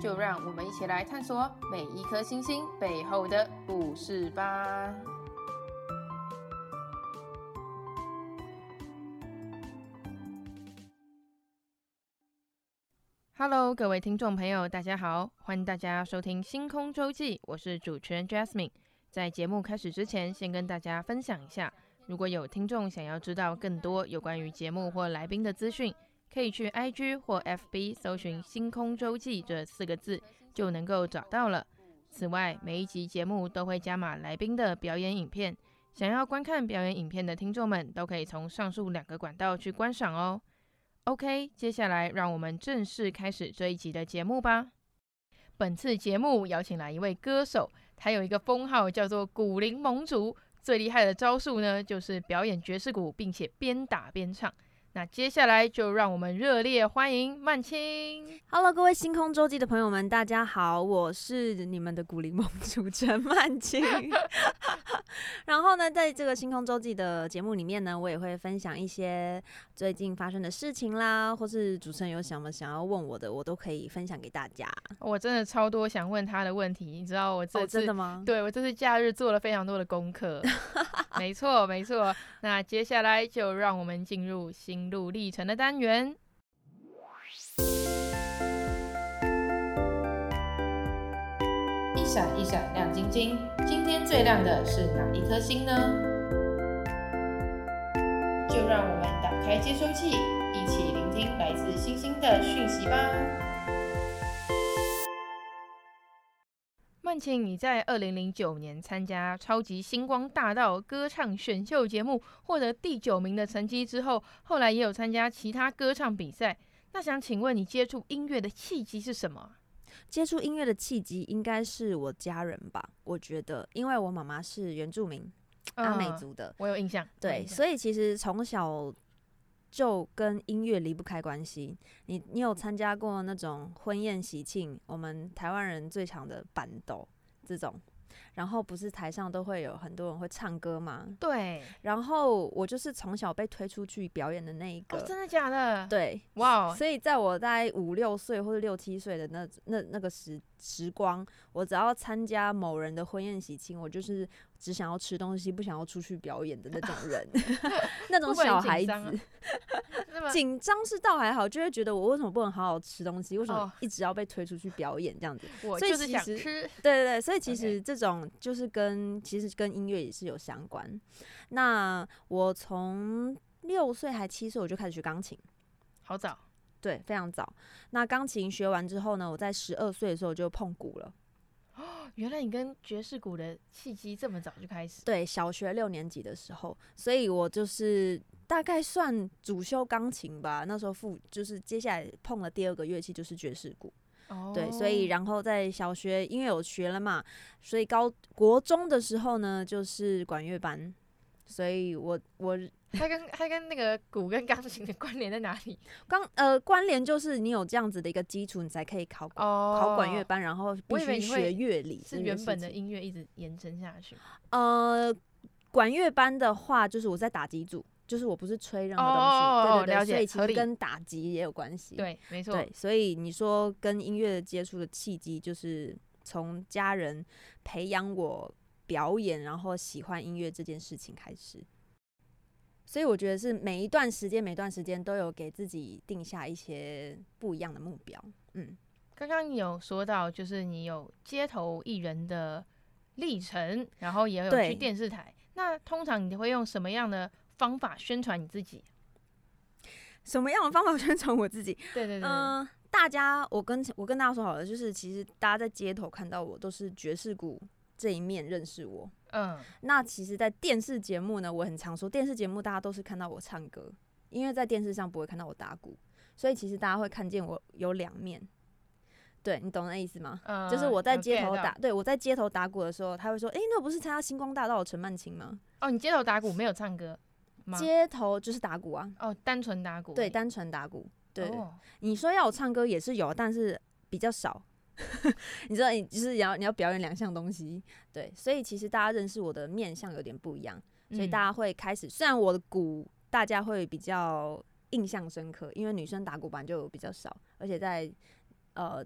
就让我们一起来探索每一颗星星背后的故事吧。Hello，各位听众朋友，大家好，欢迎大家收听《星空周记》，我是主持人 Jasmine。在节目开始之前，先跟大家分享一下，如果有听众想要知道更多有关于节目或来宾的资讯。可以去 IG 或 FB 搜寻“星空周记”这四个字，就能够找到了。此外，每一集节目都会加码来宾的表演影片，想要观看表演影片的听众们，都可以从上述两个管道去观赏哦。OK，接下来让我们正式开始这一集的节目吧。本次节目邀请来一位歌手，他有一个封号叫做“鼓灵盟主”，最厉害的招数呢，就是表演爵士鼓，并且边打边唱。那接下来就让我们热烈欢迎曼青。Hello，各位星空周记的朋友们，大家好，我是你们的古灵梦主持人曼青。然后呢，在这个星空周记的节目里面呢，我也会分享一些最近发生的事情啦，或是主持人有什么想要问我的，我都可以分享给大家。我真的超多想问他的问题，你知道我这次、哦、真的吗？对，我这次假日做了非常多的功课。没错，没错。那接下来就让我们进入路历程的单元。一闪一闪亮晶晶，今天最亮的是哪一颗星呢？就让我们打开接收器，一起聆听来自星星的讯息吧。曼青，你在二零零九年参加《超级星光大道》歌唱选秀节目，获得第九名的成绩之后，后来也有参加其他歌唱比赛。那想请问你接触音乐的契机是什么？接触音乐的契机应该是我家人吧？我觉得，因为我妈妈是原住民阿美族的，我有印象。对，所以其实从小。就跟音乐离不开关系。你你有参加过那种婚宴喜庆？我们台湾人最强的板斗这种。然后不是台上都会有很多人会唱歌吗？对。然后我就是从小被推出去表演的那一个。哦，真的假的？对，哇。所以在我大概五六岁或者六七岁的那那那个时时光，我只要参加某人的婚宴喜庆，我就是只想要吃东西，不想要出去表演的那种 人，那种小孩子。紧张是倒还好，就会觉得我为什么不能好好吃东西？为什么一直要被推出去表演这样子？所以其实。对对对，所以其实这种就是跟.其实跟音乐也是有相关。那我从六岁还七岁我就开始学钢琴，好早。对，非常早。那钢琴学完之后呢，我在十二岁的时候就碰鼓了。哦，原来你跟爵士鼓的契机这么早就开始？对，小学六年级的时候，所以我就是。大概算主修钢琴吧，那时候副就是接下来碰了第二个乐器就是爵士鼓，oh. 对，所以然后在小学因为有学了嘛，所以高国中的时候呢就是管乐班，所以我我 它跟它跟那个鼓跟钢琴的关联在哪里？钢呃关联就是你有这样子的一个基础，你才可以考、oh. 考管乐班，然后必须学乐理，是原本的音乐一直延伸下去。呃，管乐班的话就是我在打击组。就是我不是吹任何东西，oh, 对对对，所以其实跟打击也有关系。对，没错。对，所以你说跟音乐接触的契机，就是从家人培养我表演，然后喜欢音乐这件事情开始。所以我觉得是每一段时间，每段时间都有给自己定下一些不一样的目标。嗯，刚刚你有说到，就是你有街头艺人的历程，然后也有去电视台。那通常你会用什么样的方法宣传你自己？什么样的方法宣传我自己？对对对，嗯、呃，大家，我跟我跟大家说好了，就是其实大家在街头看到我都是爵士鼓这一面认识我。嗯，那其实，在电视节目呢，我很常说，电视节目大家都是看到我唱歌，因为在电视上不会看到我打鼓，所以其实大家会看见我有两面。对你懂那意思吗？嗯，就是我在街头打对我在街头打鼓的时候，他会说：“哎、那不是参加星光大道的陈曼青吗哦，你街头打鼓没有唱歌？”吗？街头就是打鼓啊，哦，单纯打鼓，对，单纯打鼓。对，哦你说要我唱歌也是有，但是比较少。你知道，你就是你要你要表演两项东西，对，所以其实大家认识我的面相有点不一样，所以大家会开始，虽然我的鼓大家会比较印象深刻，因为女生打鼓板就比较少，而且在呃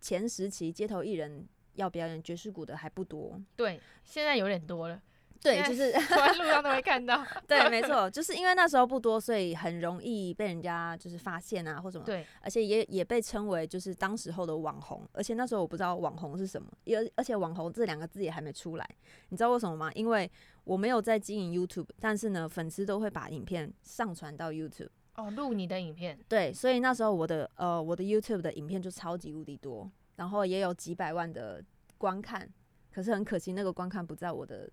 前时期街头艺人要表演爵士鼓的还不多，对，现在有点多了。对，就是在路上都会看到。对，没 错，就是因为那时候不多，所以很容易被人家就是发现啊，或什么。对，而且也也被称为就是当时候的网红。而且那时候我不知道网红是什么，而而且网红这两个字也还没出来。你知道为什么吗？因为我没有在经营 YouTube，但是呢，粉丝都会把影片上传到 YouTube。哦，录你的影片。对，所以那时候我的呃我的 YouTube 的影片就超级无敌多，然后也有几百万的观看。可是很可惜，那个观看不在我的。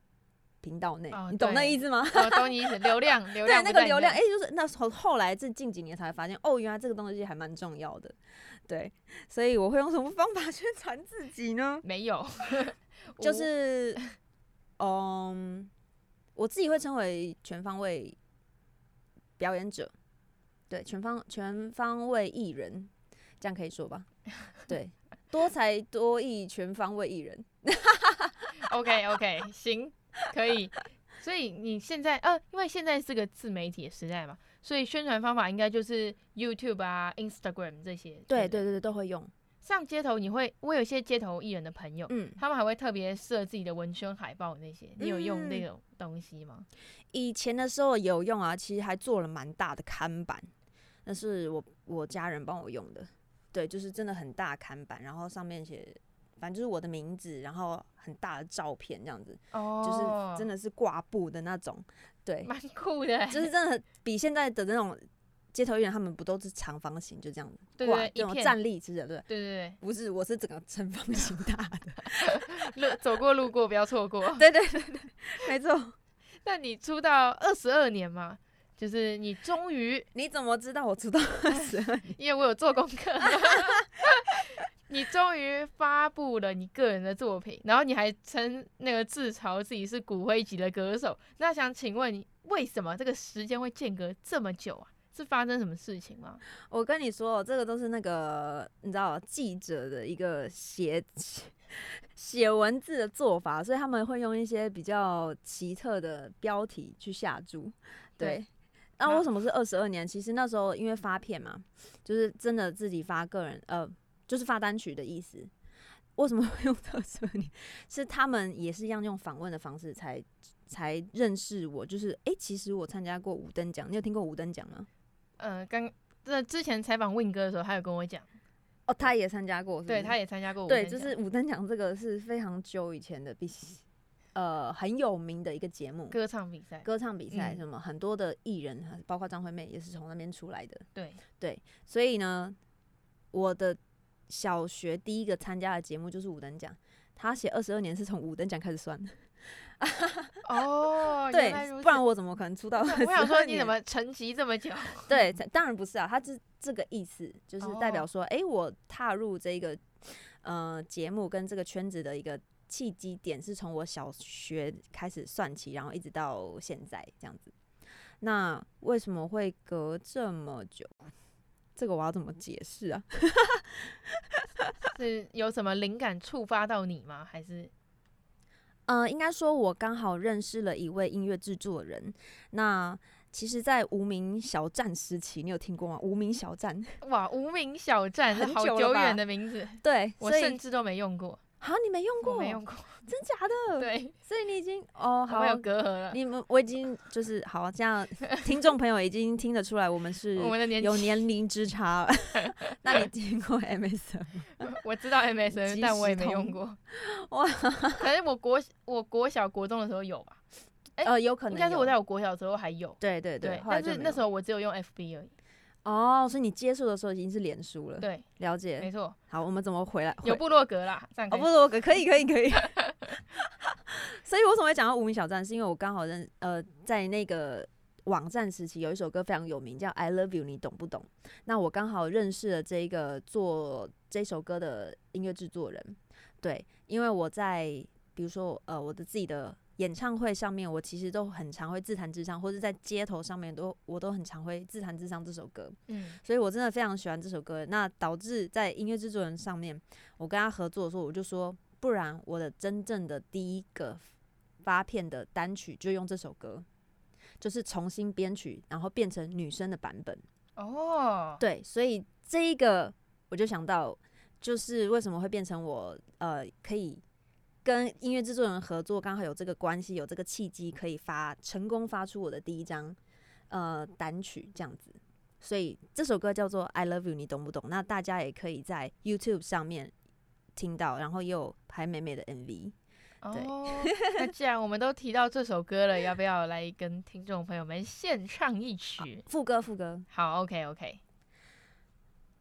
频道内，哦、你懂那意思吗？我懂你意思，流量，流量对，那个流量，哎、欸，就是那时候后来这近几年才发现，哦，原来这个东西还蛮重要的，对，所以我会用什么方法 宣传自己呢？没有，就是，嗯，我自己会称为全方位表演者，对，全方全方位艺人，这样可以说吧？对，多才多艺，全方位艺人。OK OK，行。可以，所以你现在呃，因为现在是个自媒体的时代嘛，所以宣传方法应该就是 YouTube 啊、Instagram 这些。对对对对，都会用。上街头你会，我有一些街头艺人的朋友，嗯，他们还会特别设自己的文宣海报那些，你有用那种东西吗？以前的时候有用啊，其实还做了蛮大的看板，那是我我家人帮我用的，对，就是真的很大看板，然后上面写。反正就是我的名字，然后很大的照片这样子，oh, 就是真的是挂布的那种，对，蛮酷的，就是真的比现在的那种街头艺人，他们不都是长方形就这样子挂这种站立式的，对对对对，不是，我是整个正方形大的，路走过路过不要错过，对对对对，没错。那你出道二十二年嘛，就是你终于，你怎么知道我出道二十二年？因为我有做功课。你终于发布了你个人的作品，然后你还称那个自嘲自己是骨灰级的歌手。那想请问你，为什么这个时间会间隔这么久啊？是发生什么事情吗？我跟你说，这个都是那个你知道记者的一个写 写文字的做法，所以他们会用一些比较奇特的标题去下注。对，那为什么是二十二年？其实那时候因为发片嘛，就是真的自己发个人呃。就是发单曲的意思，为什么会用到这里？是他们也是一样用访问的方式才才认识我。就是哎、欸，其实我参加过五等奖，你有听过五等奖吗？呃，刚这之前采访 Win 哥的时候，他有跟我讲，哦，他也参加过是是，对，他也参加过。对，就是五等奖这个是非常久以前的，必须呃很有名的一个节目，歌唱比赛，歌唱比赛什么、嗯、很多的艺人，包括张惠妹也是从那边出来的。对对，所以呢，我的。小学第一个参加的节目就是五等奖，他写二十二年是从五等奖开始算的。哦，对，不然我怎么可能出道？我想说你怎么沉寂这么久？对，当然不是啊，他是这个意思，就是代表说，哎、oh. 欸，我踏入这个呃节目跟这个圈子的一个契机点是从我小学开始算起，然后一直到现在这样子。那为什么会隔这么久？这个我要怎么解释啊？是有什么灵感触发到你吗？还是，呃，应该说，我刚好认识了一位音乐制作人。那其实，在无名小站时期，你有听过吗？无名小站，哇，无名小站，是好久远的名字。对，我甚至都没用过。好，你没用过？没用过，真假的？对，所以你已经哦，好有隔阂了。你们我已经就是好，这样 听众朋友已经听得出来，我们是我们的年有年龄之差了。那你听过 MSN 吗？我知道 MSN，但我也没用过。哇，反正我国我国小国中的时候有吧？呃，有可能，应该是我在我国小的时候还有。对对对，对但是那时候我只有用 FB 而已。哦，所以你接触的时候已经是脸书了，对，了解，没错。好，我们怎么回来？有部落格啦，哦，部落格可以，可以，可以。所以，我怎么会讲到无名小站？是因为我刚好认，呃，在那个网站时期有一首歌非常有名，叫《I Love You》，你懂不懂？那我刚好认识了这一个做这首歌的音乐制作人，对，因为我在比如说呃我的自己的演唱会上面，我其实都很常会自弹自唱，或者在街头上面都我都很常会自弹自唱这首歌，嗯，所以我真的非常喜欢这首歌。那导致在音乐制作人上面，我跟他合作的时候，我就说，不然我的真正的第一个发片的单曲就用这首歌，就是重新编曲，然后变成女生的版本。哦，对，所以这一个我就想到，就是为什么会变成我呃可以。跟音乐制作人合作，刚好有这个关系，有这个契机，可以发成功发出我的第一张呃单曲这样子。所以这首歌叫做《I Love You》，你懂不懂？那大家也可以在 YouTube 上面听到，然后也有拍美美的 MV。对，哦，那既然我们都提到这首歌了，要不要来跟听众朋友们献唱一曲？副歌，副歌。好，OK，OK。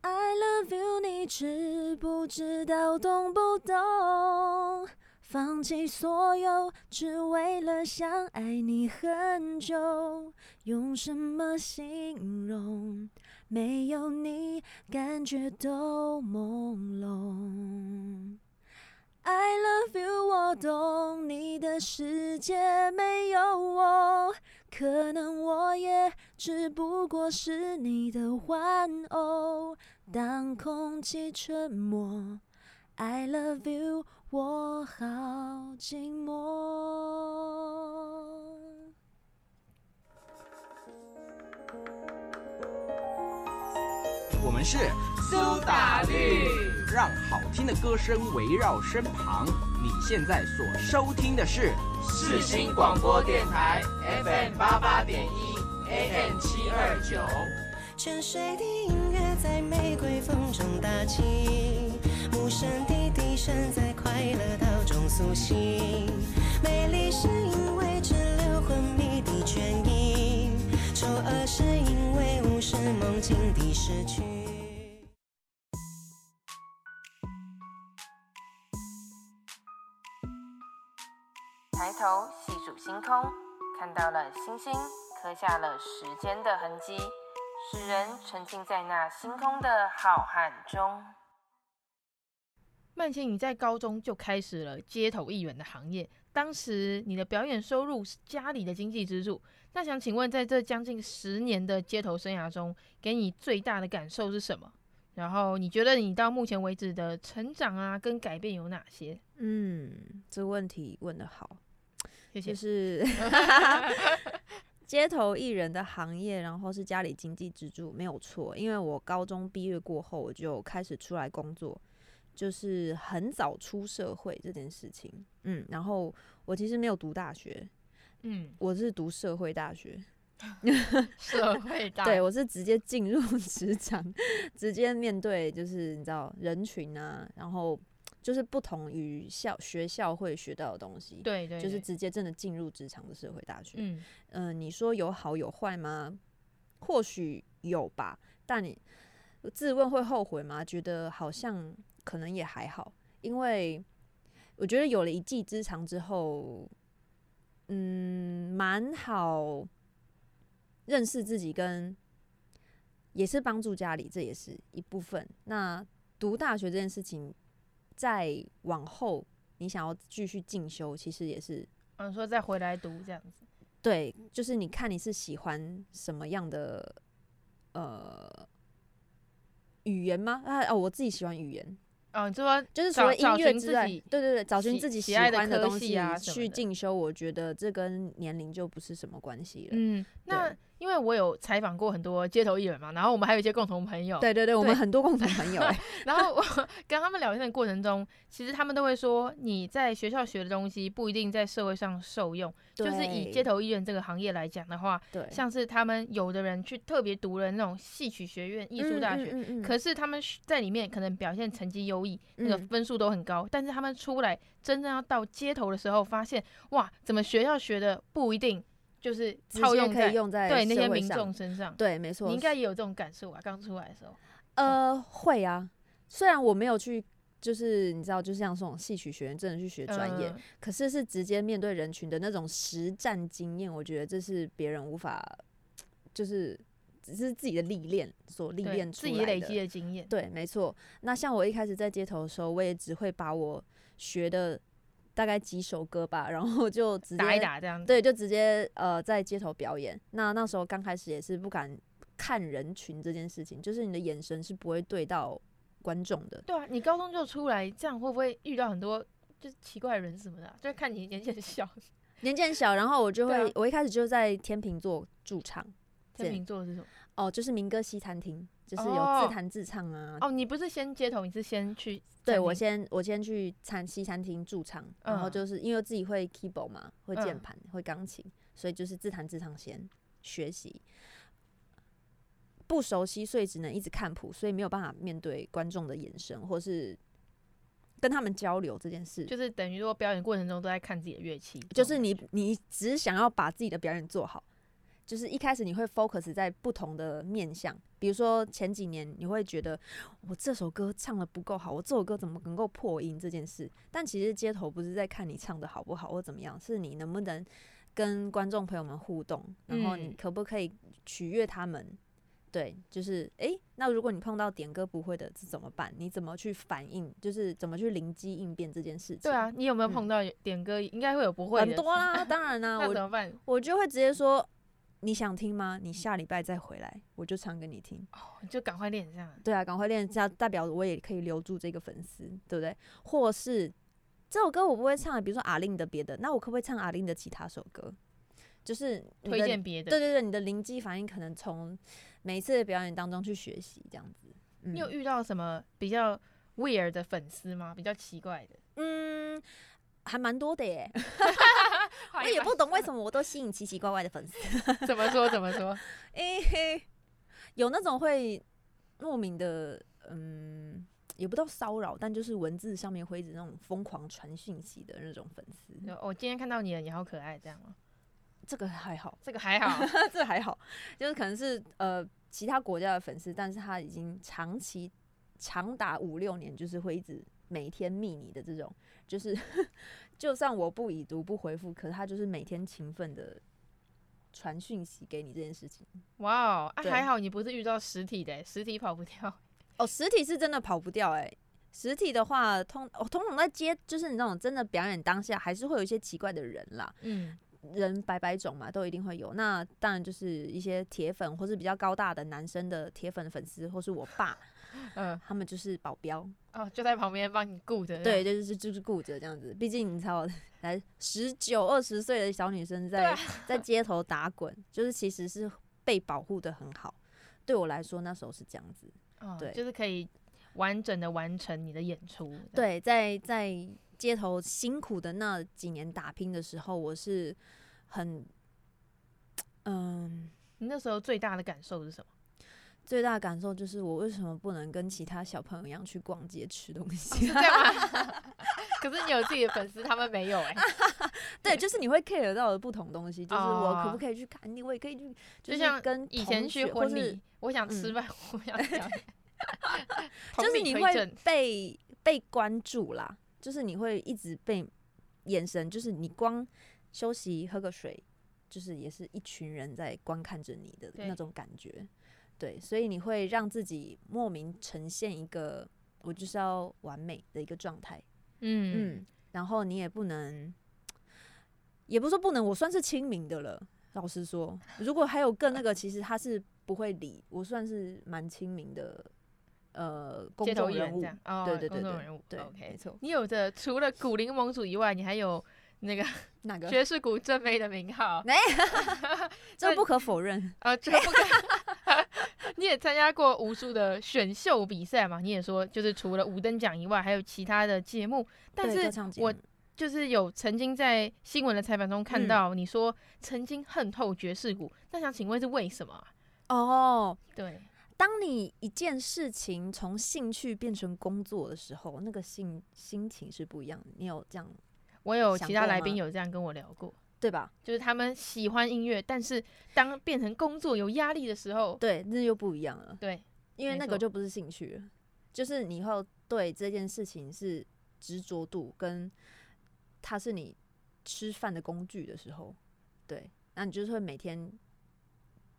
I love you，你知不知道，懂不懂？放弃所有，只为了想爱你很久。用什么形容？没有你，感觉都朦胧。I love you，我懂你的世界没有我，可能我也只不过是你的玩偶。当空气沉默，I love you。我好寂寞。我们是苏打绿，让好听的歌声围绕身旁。你现在所收听的是世新广播电台 FM 八八点一 AM 七二九。沉睡的音乐在玫瑰风中打起，无声的笛声在快乐岛中苏醒。美丽是因为滞留昏迷的倦意，丑恶是因为无视梦境的失去。抬头细数星空，看到了星星，刻下了时间的痕迹。使人沉浸在那星空的浩瀚中。曼青，你在高中就开始了街头艺人的行业，当时你的表演收入是家里的经济支柱。那想请问，在这将近十年的街头生涯中，给你最大的感受是什么？然后你觉得你到目前为止的成长啊，跟改变有哪些？嗯，这个问题问得好，谢谢。就是 街头艺人的行业，然后是家里经济支柱，没有错。因为我高中毕业过后，我就开始出来工作，就是很早出社会这件事情。嗯，然后我其实没有读大学，嗯，我是读社会大学，社会大，对，我是直接进入 职场，直接面对就是你知道人群啊，然后。就是不同于校学校会学到的东西，对，对对，就是直接真的进入职场的社会大学。嗯嗯、呃，你说有好有坏吗？或许有吧，但你自问会后悔吗？觉得好像可能也还好，因为我觉得有了一技之长之后，嗯，蛮好认识自己，跟也是帮助家里，这也是一部分。那读大学这件事情。再往后，你想要继续进修，其实也是，嗯，说再回来读这样子。对，就是你看你是喜欢什么样的呃语言吗？啊哦，我自己喜欢语言。哦，就说就是除了音乐之外，对对对，找寻自己喜欢的东西啊，去进修，我觉得这跟年龄就不是什么关系了。嗯，那。因为我有采访过很多街头艺人嘛，然后我们还有一些共同朋友。对对对，对我们很多共同朋友。然后我跟他们聊天的过程中，其实他们都会说，你在学校学的东西不一定在社会上受用。就是以街头艺人这个行业来讲的话，对，像是他们有的人去特别读了那种戏曲学院、艺术大学，嗯嗯嗯嗯，可是他们在里面可能表现成绩优异，那个分数都很高，但是他们出来真正要到街头的时候，发现哇，怎么学校学的不一定。就是套用可以用在对那些民众身上，对，没错，你应该也有这种感受啊。刚出来的时候，呃，会啊。虽然我没有去，就是你知道，就像这种戏曲学院真的去学专业，可是是直接面对人群的那种实战经验，我觉得这是别人无法就是只是自己的历练所历练出来的，自己累积的经验。对，没错。那像我一开始在街头的时候，我也只会把我学的大概几首歌吧，然后就直接打一打这样子。对，就直接呃在街头表演。那那时候刚开始也是不敢看人群这件事情，就是你的眼神是不会对到观众的。对啊，你高中就出来，这样会不会遇到很多就是奇怪的人什么的？就看你年纪很小，年纪很小，然后我就会，啊、我一开始就在天秤座驻唱。天秤座是什么？哦，就是民歌西餐厅，就是有自弹自唱啊。哦，你不是先街头，你是先去？对，我先我先去餐西餐厅驻唱，然后就是因为自己会 keyboard 嘛，会键盘，会钢琴，所以就是自弹自唱先学习。不熟悉，所以只能一直看谱，所以没有办法面对观众的眼神，或是跟他们交流这件事。就是等于说表演过程中都在看自己的乐器，就是你你只是想要把自己的表演做好。就是一开始你会 focus 在不同的面向，比如说前几年你会觉得我这首歌唱的不够好，我这首歌怎么能够破音这件事。但其实街头不是在看你唱的好不好或怎么样，是你能不能跟观众朋友们互动，然后你可不可以取悦他们？嗯、对，就是诶、欸，那如果你碰到点歌不会的，这怎么办？你怎么去反应？就是怎么去灵机应变这件事情？对啊，你有没有碰到点歌、嗯、应该会有不会的？很多啦，当然啦，那怎么办？我我就会直接说。你想听吗？你下礼拜再回来，我就唱给你听。哦，你就赶快练这样。对啊，赶快练，这样代表我也可以留住这个粉丝，对不对？或是这首歌我不会唱，比如说阿令的别的，那我可不可以唱阿令的其他首歌？就是推荐别的。对对对，你的灵机反应可能从每一次的表演当中去学习，这样子。嗯。你有遇到什么比较 weird 的粉丝吗？比较奇怪的？嗯。还蛮多的耶，我也不懂为什么我都吸引奇奇怪怪的粉丝。怎么说？怎么说？诶嘿，有那种会莫名的，嗯，也不知道骚扰，但就是文字上面会一直那种疯狂传讯息的那种粉丝。我今天看到你了，你好可爱，这样吗？这个还好，这个还好，这还好，就是可能是呃其他国家的粉丝，但是他已经长期长达五六年，就是会一直每天密你的这种。就是，就算我不已读不回复，可是他就是每天勤奋的传讯息给你这件事情。哇哦，啊还好你不是遇到实体的、欸，实体跑不掉。哦，实体是真的跑不掉哎、欸。实体的话，通哦通常在接，就是你那种真的表演当下，还是会有一些奇怪的人啦。嗯，人百百种嘛，都一定会有。那当然就是一些铁粉，或是比较高大的男生的铁粉粉丝，或是我爸。嗯，他们就是保镖哦，就在旁边帮你顾着。对，就是就是顾着这样子。毕竟你知道，才十九二十岁的小女生在、啊、在街头打滚，就是其实是被保护的很好。对我来说，那时候是这样子。哦，对，就是可以完整的完成你的演出。对，在在街头辛苦的那几年打拼的时候，我是很，嗯，你那时候最大的感受是什么？最大的感受就是，我为什么不能跟其他小朋友一样去逛街吃东西？可是你有自己的粉丝，他们没有哎、欸。对，就是你会 care 到的不同东西，就是我可不可以去看你，我也可以去，就像跟以前去婚礼，我想吃饭，我想讲。就是你会被被关注啦，就是你会一直被眼神，就是你光休息喝个水，就是也是一群人在观看着你的那种感觉。对，所以你会让自己莫名呈现一个我就是要完美的一个状态，嗯嗯，然后你也不能，也不是说不能，我算是亲民的了。老实说，如果还有更那个，其实他是不会理我，算是蛮亲民的，呃，公众人物，哦、对对对对，对，OK，没错。你有的除了古灵盟主以外，你还有那个哪个爵士鼓正妹的名号？没，这不可否认啊，这不可。你也参加过无数的选秀比赛嘛？你也说，就是除了五等奖以外，还有其他的节目。但是我就是有曾经在新闻的采访中看到你说曾经恨透爵士鼓，那想请问是为什么？哦，对，当你一件事情从兴趣变成工作的时候，那个心心情是不一样的。你有这样？我有其他来宾有这样跟我聊过。对吧？就是他们喜欢音乐，但是当变成工作有压力的时候，对，那又不一样了。对，因为那个就不是兴趣了，就是你以后对这件事情是执着度，跟它是你吃饭的工具的时候，对，那你就是会每天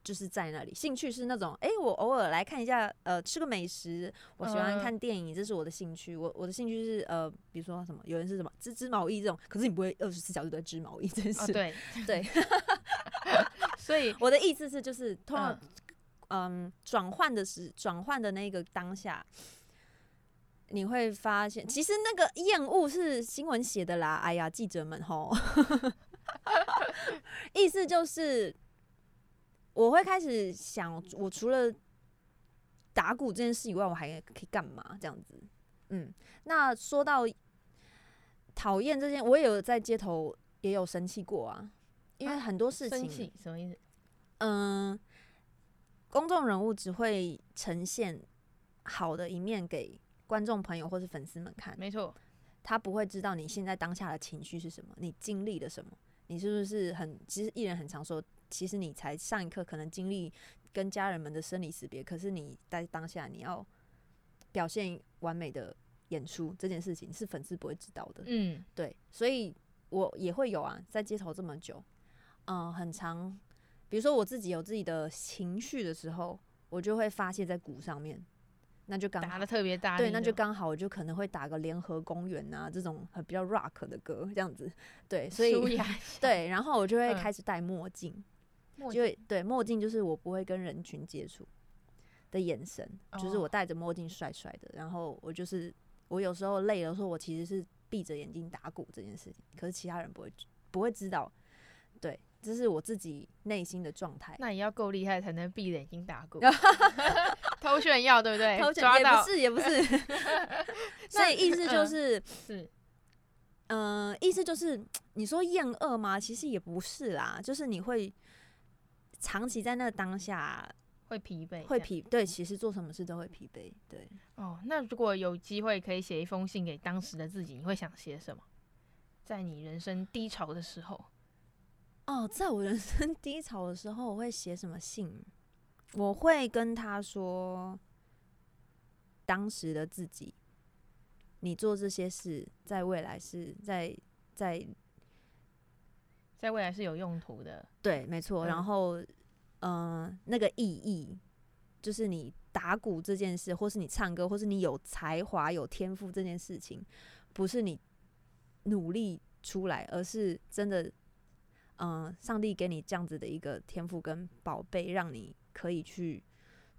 就是在那里。兴趣是那种，哎、欸，我偶尔来看一下，呃，吃个美食。我喜欢看电影，这是我的兴趣。我我的兴趣是，呃，比如说什么，有人是什么织织毛衣这种，可是你不会二十四小时都在织毛衣，真是。哦、对对。所以 我的意思是，就是通常，嗯，转换的时，转换的那个当下。你会发现，其实那个厌恶是新闻写的啦。哎呀，记者们吼，意思就是我会开始想，我除了打鼓这件事以外，我还可以干嘛？这样子，嗯。那说到讨厌这件，我也有在街头也有生气过啊，因为很多事情，生气什么意思？嗯，公众人物只会呈现好的一面给。观众朋友或是粉丝们看，没错，他不会知道你现在当下的情绪是什么，你经历了什么，你是不是很？其实艺人很常说，其实你才上一刻可能经历跟家人们的生离死别，可是你在当下你要表现完美的演出，这件事情是粉丝不会知道的。嗯，对，所以我也会有啊，在街头这么久，嗯，很长，比如说我自己有自己的情绪的时候，我就会发泄在鼓上面。那就打得特别大，对，那就刚好，我就可能会打个联合公园啊，这种很比较 rock 的歌，这样子，对，所以对，然后我就会开始戴墨镜，嗯、就会对墨镜就是我不会跟人群接触的眼神，哦、就是我戴着墨镜帅帅的，然后我就是我有时候累了时候，我其实是闭着眼睛打鼓这件事情，可是其他人不会不会知道，对。这是我自己内心的状态。那也要够厉害才能闭着眼睛打鼓，偷炫耀对不对？偷炫耀也不是也不是。所以意思就是，是，嗯，意思就是，你说厌恶吗？其实也不是啦，就是你会长期在那当下会疲惫，会疲对，其实做什么事都会疲惫。对。哦，那如果有机会可以写一封信给当时的自己，你会想写什么？在你人生低潮的时候。哦，在我人生低潮的时候，我会写什么信？我会跟他说，当时的自己，你做这些事，在未来是在在在未来是有用途的。对，没错。然后，嗯、呃，那个意义，就是你打鼓这件事，或是你唱歌，或是你有才华、有天赋这件事情，不是你努力出来，而是真的。嗯，上帝给你这样子的一个天赋跟宝贝，让你可以去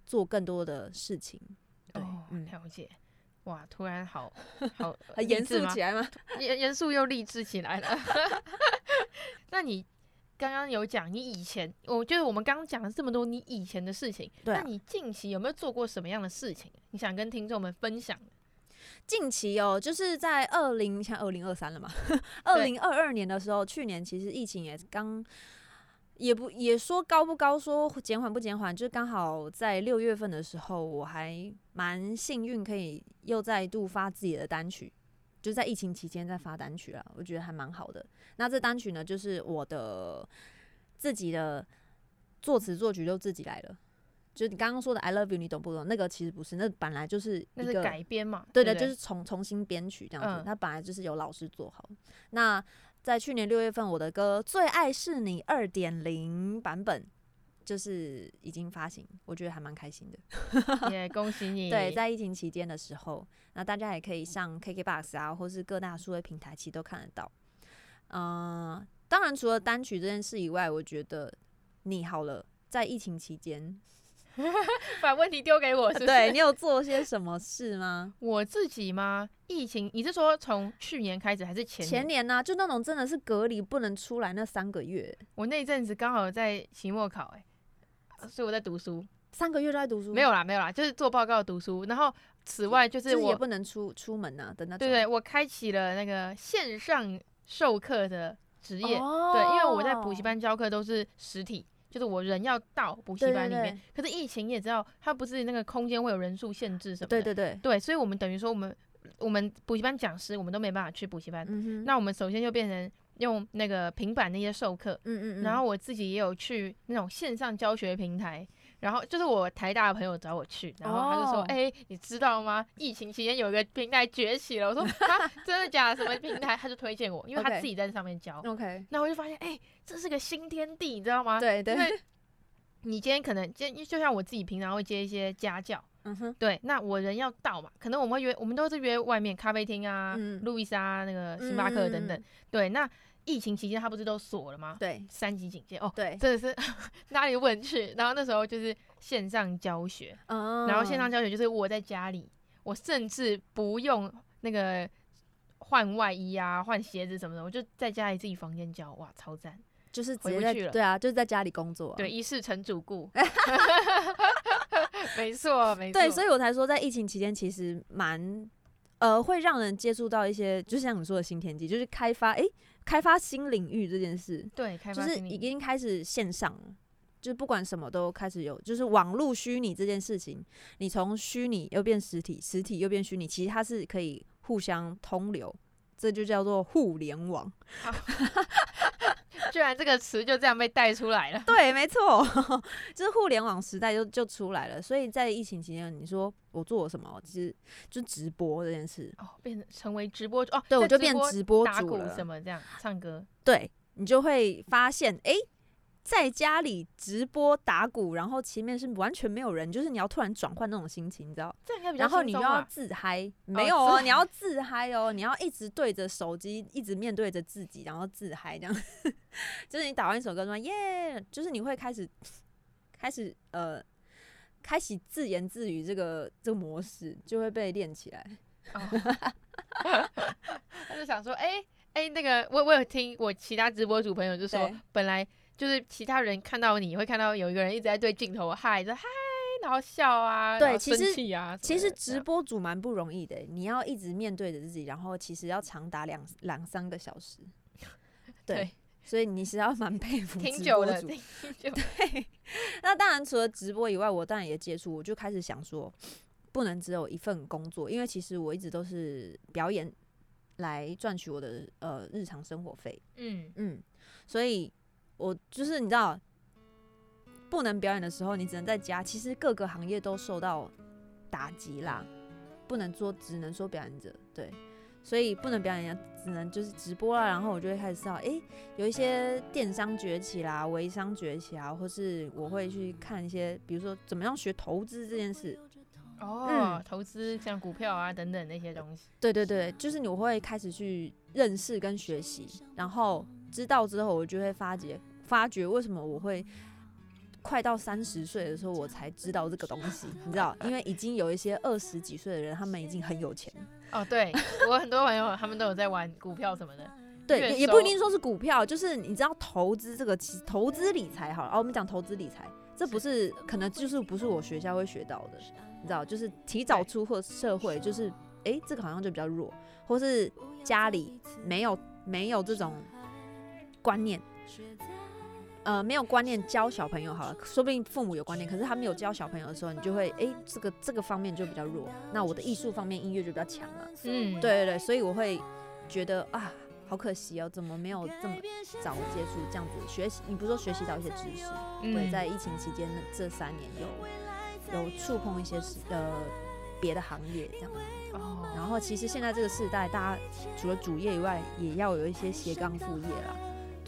做更多的事情。对，哦，嗯，了解。哇，突然好 好很严肃起来吗？严严肃又励志起来了。那你刚刚有讲，你以前，我就是我们刚刚讲了这么多你以前的事情，对啊，那你近期有没有做过什么样的事情？你想跟听众们分享？近期哦，就是在二零，像二零二三了嘛，二零二二年的时候，去年其实疫情也刚，也不也说高不高，说减缓不减缓，就是刚好在六月份的时候，我还蛮幸运，可以又再度发自己的单曲，就在疫情期间在发单曲了，我觉得还蛮好的。那这单曲呢，就是我的自己的作词作曲都自己来了。就你刚刚说的 I love you，你懂不懂？那个其实不是，那本来就是一个改编嘛。对的，就是重重新编曲这样子。它本来就是由老师做好。那在去年六月份，我的歌《最爱是你》二点零版本就是已经发行，我觉得还蛮开心的。也恭喜你！对，在疫情期间的时候，那大家也可以上 KKBOX 啊，或是各大数位平台，其实都看得到。嗯，当然除了单曲这件事以外，我觉得你好了，在疫情期间。把问题丢给我是不 是？对，你有做些什么事吗？我自己吗？疫情，你是说从去年开始还是前年？前年呢、啊？就那种真的是隔离不能出来那三个月。我那阵子刚好在期末考、欸，哎，所以我在读书，三个月都在读书。没有啦，没有啦，就是做报告读书。然后此外就是我、不能出出门呐、啊，等那。对，对对，我开启了那个线上授课的职业。哦、对，因为我在补习班教课都是实体。就是我人要到补习班里面，对对对，可是疫情你也知道，它不是那个空间会有人数限制什么的。对对对，对，所以我们等于说，我们我们补习班讲师，我们都没办法去补习班。嗯哼。那我们首先就变成用那个平板那些授课。嗯嗯嗯。然后我自己也有去那种线上教学平台。然后就是我台大的朋友找我去，然后他就说：“哎、oh. 欸，你知道吗？疫情期间有一个平台崛起了。”我说：“啊，真的假的？什么平台？”他就推荐我，因为他自己在上面教。OK。那我就发现，哎、欸，这是个新天地，你知道吗？对对。你今天可能接，就像我自己平常会接一些家教，嗯哼，对，那我人要到嘛，可能我们会约，我们都是约外面咖啡厅啊，嗯路易莎啊，那个星巴克等等，嗯嗯嗯对，那疫情期间他不是都锁了吗？对。三级警戒。哦，对，真的是 哪里都不能去，然后那时候就是线上教学，嗯，然后线上教学就是我在家里，我甚至不用那个换外衣啊、换鞋子什么的，我就在家里自己房间教，哇，超赞！就是直接在回不去了。对啊，就是在家里工作、啊，对，一世成主顾，没错，没错。对，所以我才说，在疫情期间其实蛮呃会让人接触到一些，就像你说的新天地，就是开发哎、欸、开发新领域这件事，对，开发就是已经开始线上了，就是不管什么都开始有，就是网络虚拟这件事情，你从虚拟又变实体，实体又变虚拟，其实它是可以互相通流，这就叫做互联网。居然这个词就这样被带出来了。对，没错，就是互联网时代就就出来了。所以在疫情期间，你说我做了什么？其实就直播这件事。哦，变成成为直播哦，对，我就变直播打鼓主了。什么这样唱歌？对，你就会发现，哎、欸。在家里直播打鼓，然后前面是完全没有人，就是你要突然转换那种心情，你知道？这应该比较轻松啊。然后你又要自嗨，没有哦，你要自嗨哦，你要一直对着手机，一直面对着自己，然后自嗨这样。就是你打完一首歌说耶，就是你会开始开始呃，开始自言自语这个这个模式就会被练起来。哦、他就想说，哎、欸、哎、欸，那个我我有听我其他直播主朋友就说，本来。就是其他人看到你会看到有一个人一直在对镜头嗨，着嗨，然后笑啊，对，其实其实直播主蛮不容易的，你要一直面对着自己，然后其实要长达两两三个小时，对，对所以你是要蛮佩服挺 久的，对。那当然除了直播以外，我当然也接触，我就开始想说，不能只有一份工作，因为其实我一直都是表演来赚取我的呃日常生活费，嗯嗯，所以。我就是你知道，不能表演的时候，你只能在家。其实各个行业都受到打击啦，不能做，只能说表演者对，所以不能表演，只能就是直播啦。然后我就会开始知道，哎、欸，有一些电商崛起啦，微商崛起啊，或是我会去看一些，比如说怎么样学投资这件事。哦，嗯、投资像股票啊等等那些东西。对对对，就是你会开始去认识跟学习，然后。知道之后，我就会发觉，发觉为什么我会快到三十岁的时候，我才知道这个东西，你知道？因为已经有一些二十几岁的人，他们已经很有钱。哦，对，我很多朋友他们都有在玩股票什么的。对，也不一定说是股票，就是你知道投资这个，其实投资理财好了。哦，我们讲投资理财，这不是可能就是不是我学校会学到的，你知道？就是提早出或社会，就是哎、欸，这个好像就比较弱，或是家里没有没有这种。观念，呃，没有观念教小朋友好了，说不定父母有观念，可是他没有教小朋友的时候，你就会，哎、欸，这个这个方面就比较弱。那我的艺术方面，音乐就比较强了。嗯，对对对，所以我会觉得啊，好可惜哦，怎么没有这么早接触这样子学习？你不是说学习到一些知识？嗯、对，在疫情期间的这三年有有触碰一些呃别的行业这样子。哦，然后其实现在这个时代，大家除了主业以外，也要有一些斜杠副业啦。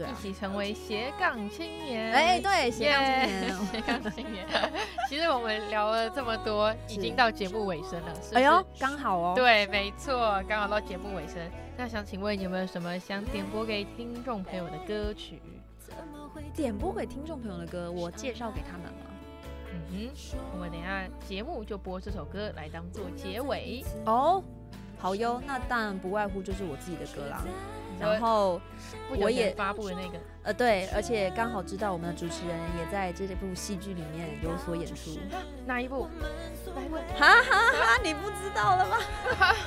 一起成为斜杠青年。哎、欸，对，斜杠青年，斜杠青年。其实我们聊了这么多，已经到节目尾声了。是是哎呦，刚好哦。对，没错，刚好到节目尾声。那想请问有没有什么想点播给听众朋友的歌曲？点播给听众朋友的歌，我介绍给他们了。嗯哼，我们等下节目就播这首歌来当做结尾。哦，好哟，那当然不外乎就是我自己的歌啦。然后我也发布的那个，呃，对，而且刚好知道我们的主持人也在这部戏剧里面有所演出。哪一部？哪一部？哈哈哈！你不知道了吗？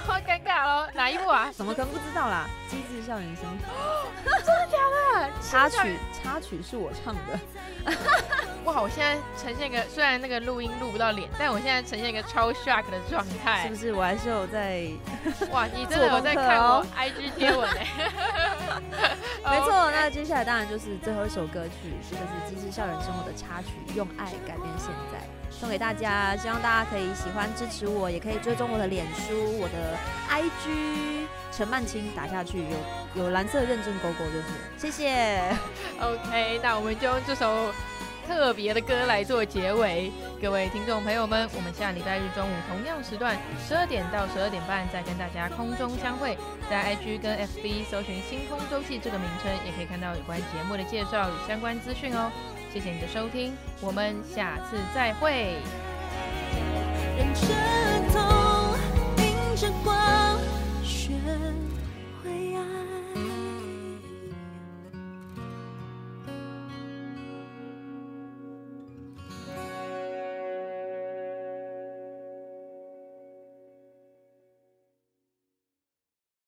好尴尬喽！哪一部啊？怎么可能不知道啦？《机智校园生活》真的假的？插曲，插曲是我唱的。哇！我现在呈现一个，虽然那个录音录不到脸，但我现在呈现一个超 shock 的状态。是不是？我还是有在。哇！你真的有在看我 IG 贴文哎。没错，那接下来当然就就是最后一首歌曲，就是《机智校园生活》的插曲《用爱改变现在》，送给大家。希望大家可以喜欢支持我，也可以追踪我的脸书、我的 IG 陈曼青打下去，有有蓝色认证勾勾就是。谢谢。OK，那我们就用这首。特别的歌来做结尾。各位听众朋友们，我们下礼拜日中午同样时段十二点到十二点半再跟大家空中相会，在 IG 跟 FB 搜寻“星空周记”这个名称，也可以看到有关节目的介绍与相关资讯哦。谢谢你的收听，我们下次再会。